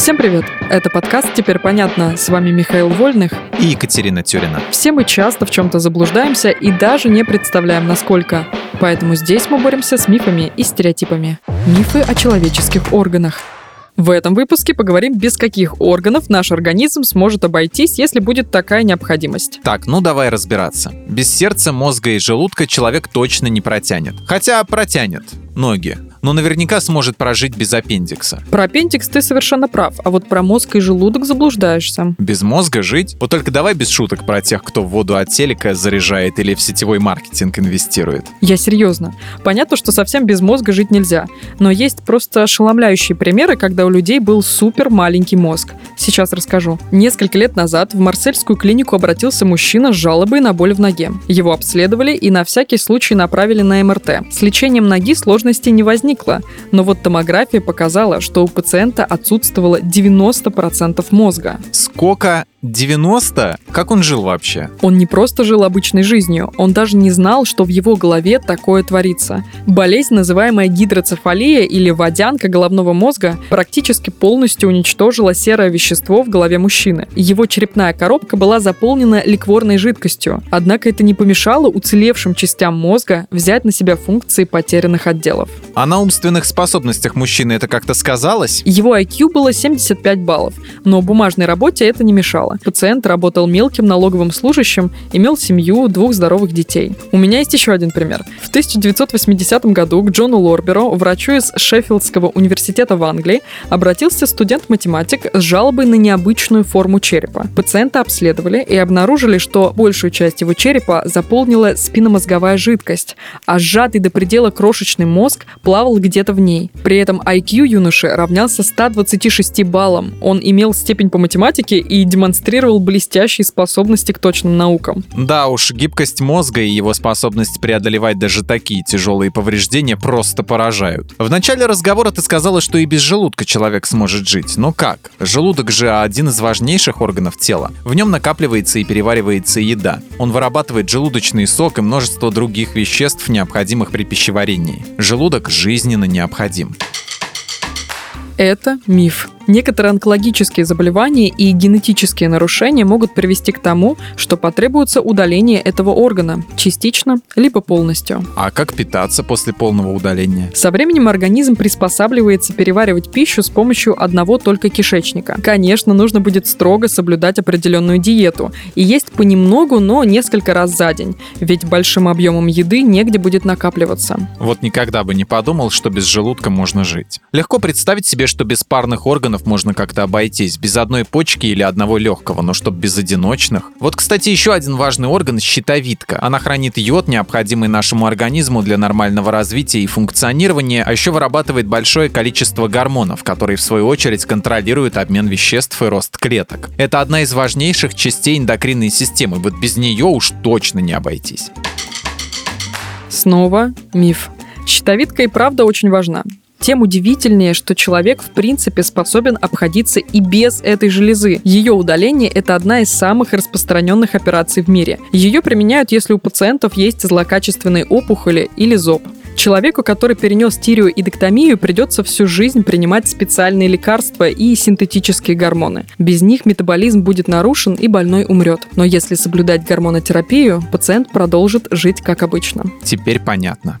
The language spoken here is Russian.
Всем привет! Это подкаст «Теперь понятно». С вами Михаил Вольных и Екатерина Тюрина. Все мы часто в чем-то заблуждаемся и даже не представляем, насколько. Поэтому здесь мы боремся с мифами и стереотипами. Мифы о человеческих органах. В этом выпуске поговорим, без каких органов наш организм сможет обойтись, если будет такая необходимость. Так, ну давай разбираться. Без сердца, мозга и желудка человек точно не протянет. Хотя протянет. Ноги но наверняка сможет прожить без аппендикса. Про аппендикс ты совершенно прав, а вот про мозг и желудок заблуждаешься. Без мозга жить? Вот только давай без шуток про тех, кто воду от телека заряжает или в сетевой маркетинг инвестирует. Я серьезно. Понятно, что совсем без мозга жить нельзя, но есть просто ошеломляющие примеры, когда у людей был супер маленький мозг. Сейчас расскажу. Несколько лет назад в марсельскую клинику обратился мужчина с жалобой на боль в ноге. Его обследовали и на всякий случай направили на МРТ. С лечением ноги сложностей не возникло но вот томография показала, что у пациента отсутствовало 90% мозга. Сколько 90? Как он жил вообще? Он не просто жил обычной жизнью, он даже не знал, что в его голове такое творится. Болезнь, называемая гидроцефалия или водянка головного мозга, практически полностью уничтожила серое вещество в голове мужчины. Его черепная коробка была заполнена ликворной жидкостью, однако это не помешало уцелевшим частям мозга взять на себя функции потерянных отделов. А на умственных способностях мужчины это как-то сказалось? Его IQ было 75 баллов, но бумажной работе это не мешало. Пациент работал мелким налоговым служащим, имел семью, двух здоровых детей. У меня есть еще один пример. В 1980 году к Джону Лорберу, врачу из Шеффилдского университета в Англии, обратился студент-математик с жалобой на необычную форму черепа. Пациента обследовали и обнаружили, что большую часть его черепа заполнила спинномозговая жидкость, а сжатый до предела крошечный мозг плавал где-то в ней. При этом IQ юноши равнялся 126 баллам. Он имел степень по математике и демонстрировал блестящие способности к точным наукам. Да уж, гибкость мозга и его способность преодолевать даже такие тяжелые повреждения просто поражают. В начале разговора ты сказала, что и без желудка человек сможет жить. Но как? Желудок же один из важнейших органов тела. В нем накапливается и переваривается еда. Он вырабатывает желудочный сок и множество других веществ, необходимых при пищеварении. Желудок жизненно необходим. Это миф. Некоторые онкологические заболевания и генетические нарушения могут привести к тому, что потребуется удаление этого органа, частично, либо полностью. А как питаться после полного удаления? Со временем организм приспосабливается переваривать пищу с помощью одного только кишечника. Конечно, нужно будет строго соблюдать определенную диету и есть понемногу, но несколько раз за день, ведь большим объемом еды негде будет накапливаться. Вот никогда бы не подумал, что без желудка можно жить. Легко представить себе, что без парных органов органов можно как-то обойтись, без одной почки или одного легкого, но чтоб без одиночных. Вот, кстати, еще один важный орган – щитовидка. Она хранит йод, необходимый нашему организму для нормального развития и функционирования, а еще вырабатывает большое количество гормонов, которые, в свою очередь, контролируют обмен веществ и рост клеток. Это одна из важнейших частей эндокринной системы, вот без нее уж точно не обойтись. Снова миф. Щитовидка и правда очень важна тем удивительнее, что человек в принципе способен обходиться и без этой железы. Ее удаление – это одна из самых распространенных операций в мире. Ее применяют, если у пациентов есть злокачественные опухоли или зоб. Человеку, который перенес тиреоидектомию, придется всю жизнь принимать специальные лекарства и синтетические гормоны. Без них метаболизм будет нарушен и больной умрет. Но если соблюдать гормонотерапию, пациент продолжит жить как обычно. Теперь понятно.